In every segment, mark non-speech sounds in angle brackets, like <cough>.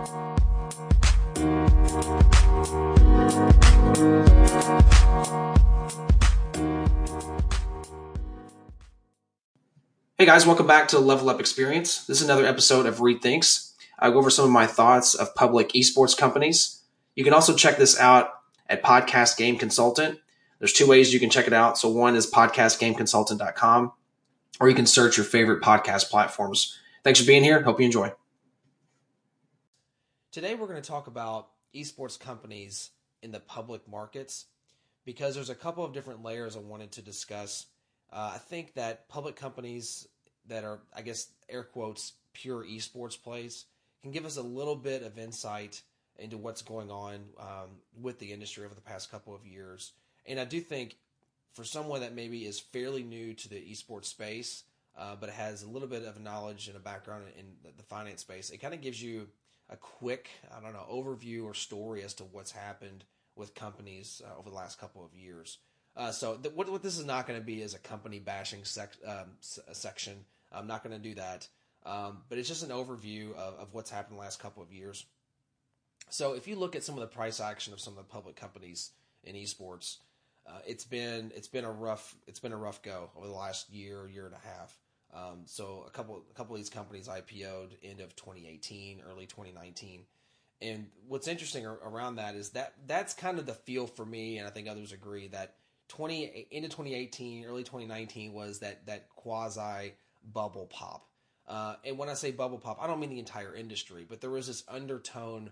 Hey guys, welcome back to Level Up Experience. This is another episode of Reed Thinks. I go over some of my thoughts of public esports companies. You can also check this out at Podcast Game Consultant. There's two ways you can check it out. So one is podcastgameconsultant.com, or you can search your favorite podcast platforms. Thanks for being here. Hope you enjoy. Today we're going to talk about esports companies in the public markets because there's a couple of different layers I wanted to discuss uh, I think that public companies that are, I guess, air quotes, pure esports plays can give us a little bit of insight into what's going on um, with the industry over the past couple of years. And I do think for someone that maybe is fairly new to the esports space, uh, but it has a little bit of knowledge and a background in the finance space, it kind of gives you a quick, I don't know, overview or story as to what's happened with companies uh, over the last couple of years. Uh, so th- what, what this is not going to be is a company bashing sec- um, section. I'm not going to do that. Um, but it's just an overview of, of what's happened the last couple of years. So if you look at some of the price action of some of the public companies in esports, uh, it's been it's been a rough it's been a rough go over the last year year and a half. Um, so a couple a couple of these companies IPO'd end of 2018, early 2019. And what's interesting around that is that that's kind of the feel for me, and I think others agree that 20 into 2018, early 2019 was that that quasi bubble pop. Uh, and when I say bubble pop, I don't mean the entire industry, but there was this undertone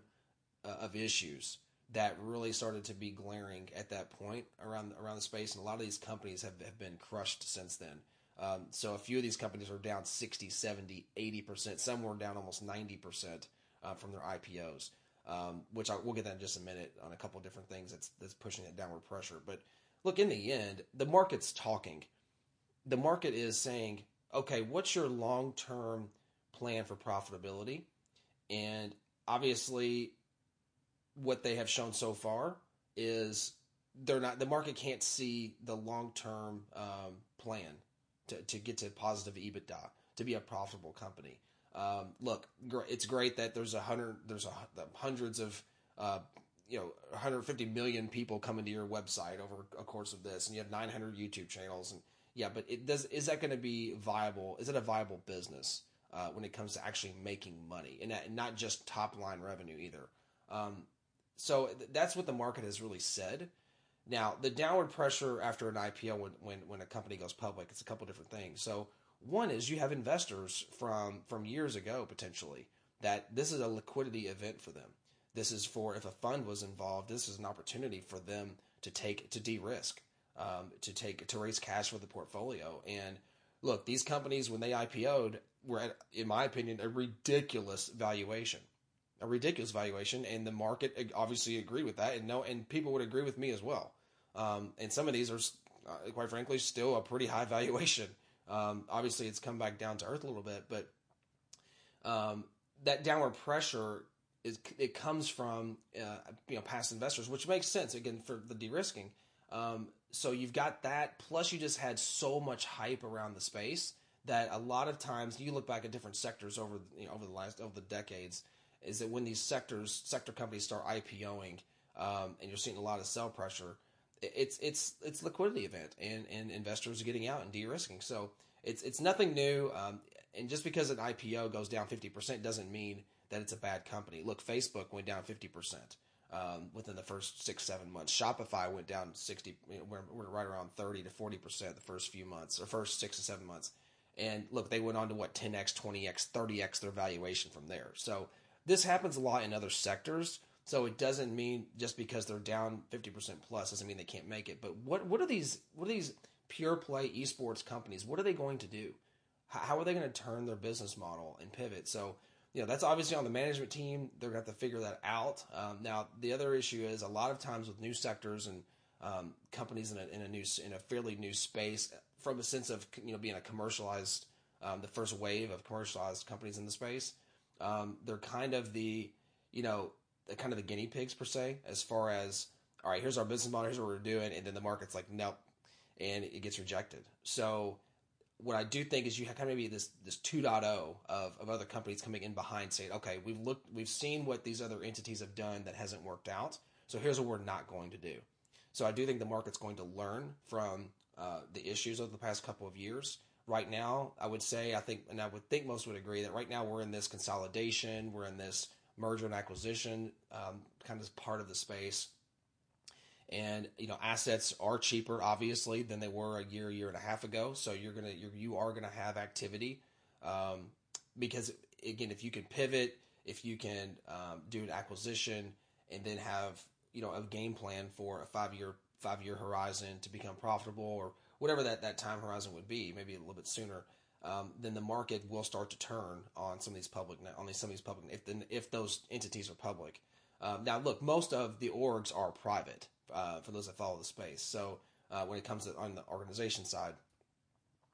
uh, of issues that really started to be glaring at that point around around the space, and a lot of these companies have, have been crushed since then. Um, so a few of these companies are down 60, 70, 80%. Some were down almost 90% uh, from their IPOs, um, which I, we'll get that in just a minute on a couple different things that's, that's pushing that downward pressure. But look, in the end, the market's talking. The market is saying, okay, what's your long term plan for profitability? And obviously, what they have shown so far is they're not, the market can't see the long term um, plan to, to get to positive EBITDA, to be a profitable company. Um, look, it's great that there's a hundred, there's a, hundreds of uh, you know 150 million people coming to your website over a course of this, and you have 900 YouTube channels, and yeah, but it does is that going to be viable? Is it a viable business uh, when it comes to actually making money, and, not just top line revenue either? Um, so that's what the market has really said. Now, the downward pressure after an IPO when, when, when a company goes public, it's a couple different things. So one is you have investors from from years ago potentially that this is a liquidity event for them. This is for if a fund was involved, this is an opportunity for them to take to de-risk, um, to take to raise cash for the portfolio. And look, these companies when they IPO'd were at, in my opinion, a ridiculous valuation, a ridiculous valuation, and the market obviously agreed with that, and no, and people would agree with me as well. Um, and some of these are, uh, quite frankly, still a pretty high <laughs> valuation. Um, obviously, it's come back down to earth a little bit, but um, that downward pressure is it comes from uh, you know past investors, which makes sense again for the de-risking. Um, so you've got that, plus you just had so much hype around the space that a lot of times you look back at different sectors over you know, over the last over the decades, is that when these sectors sector companies start IPOing, um, and you're seeing a lot of sell pressure, it's it's it's liquidity event, and and investors are getting out and de-risking. So it's it's nothing new, um, and just because an IPO goes down fifty percent doesn't mean that it's a bad company. Look, Facebook went down 50% um, within the first six, seven months. Shopify went down 60, we're, we're right around 30 to 40% the first few months, or first six to seven months. And look, they went on to what, 10x, 20x, 30x their valuation from there. So this happens a lot in other sectors. So it doesn't mean just because they're down 50% plus doesn't mean they can't make it. But what, what are these, what are these pure play esports companies? What are they going to do? How are they going to turn their business model and pivot? So you know that's obviously on the management team. They're going to have to figure that out. Um, now, the other issue is a lot of times with new sectors and um, companies in a, in a new in a fairly new space, from a sense of you know being a commercialized, um, the first wave of commercialized companies in the space, um, they're kind of the you know kind of the guinea pigs per se, as far as all right, here's our business model, here's what we're doing, and then the market's like nope, and it gets rejected. So what I do think is you have kind of maybe this this 2.0 of, of other companies coming in behind saying, okay, we've looked, we've seen what these other entities have done that hasn't worked out. So here's what we're not going to do. So I do think the market's going to learn from uh, the issues of the past couple of years. Right now, I would say, I think, and I would think most would agree that right now we're in this consolidation, we're in this merger and acquisition um, kind of part of the space. And you know assets are cheaper obviously than they were a year year and a half ago. So you're gonna you're, you are gonna have activity. Um, because again if you can pivot if you can um, do an acquisition and then have you know a game plan for a five year five year horizon to become profitable or whatever that, that time horizon would be maybe a little bit sooner um, then the market will start to turn on some of these public on these some of these public if the, if those entities are public um, now look most of the orgs are private uh, for those that follow the space. So uh, when it comes to on the organization side,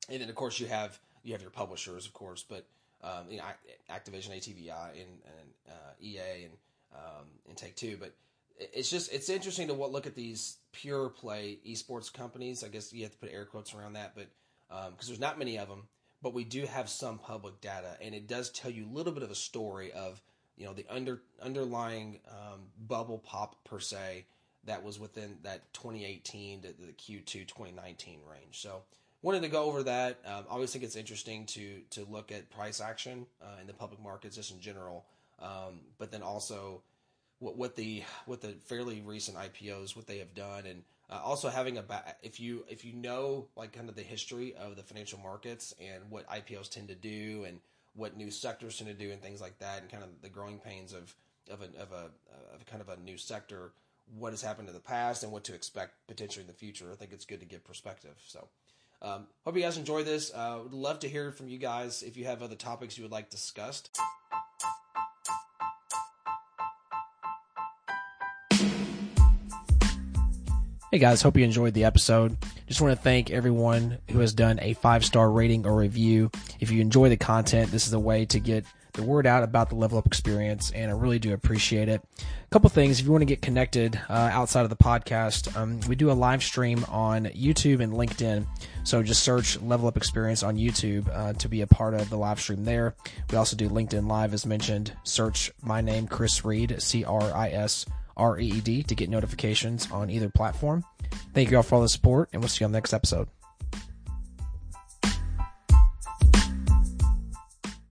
and then of course you have you have your publishers, of course, but um, you know Activision, ATVI, and, and uh, EA, and um, and Take Two. But it's just it's interesting to what, look at these pure play esports companies. I guess you have to put air quotes around that, but because um, there's not many of them, but we do have some public data, and it does tell you a little bit of a story of you know the under underlying um, bubble pop per se that was within that 2018 to the Q2 2019 range. So wanted to go over that. Um, always think it's interesting to to look at price action uh, in the public markets just in general, um, but then also what what the what the fairly recent IPOs what they have done and uh, also having a ba- if you if you know like kind of the history of the financial markets and what IPOs tend to do and what new sectors tend to do and things like that and kind of the growing pains of of a of a of kind of a new sector what has happened in the past and what to expect potentially in the future. I think it's good to give perspective. So, um, hope you guys enjoy this. Uh, would love to hear from you guys if you have other topics you would like discussed. Hey guys, hope you enjoyed the episode. Just want to thank everyone who has done a five star rating or review. If you enjoy the content, this is a way to get the word out about the level up experience, and I really do appreciate it. A couple things if you want to get connected uh, outside of the podcast, um, we do a live stream on YouTube and LinkedIn. So just search Level Up Experience on YouTube uh, to be a part of the live stream there. We also do LinkedIn Live, as mentioned. Search my name, Chris Reed, C R I S R E E D, to get notifications on either platform. Thank you all for all the support, and we'll see you on the next episode.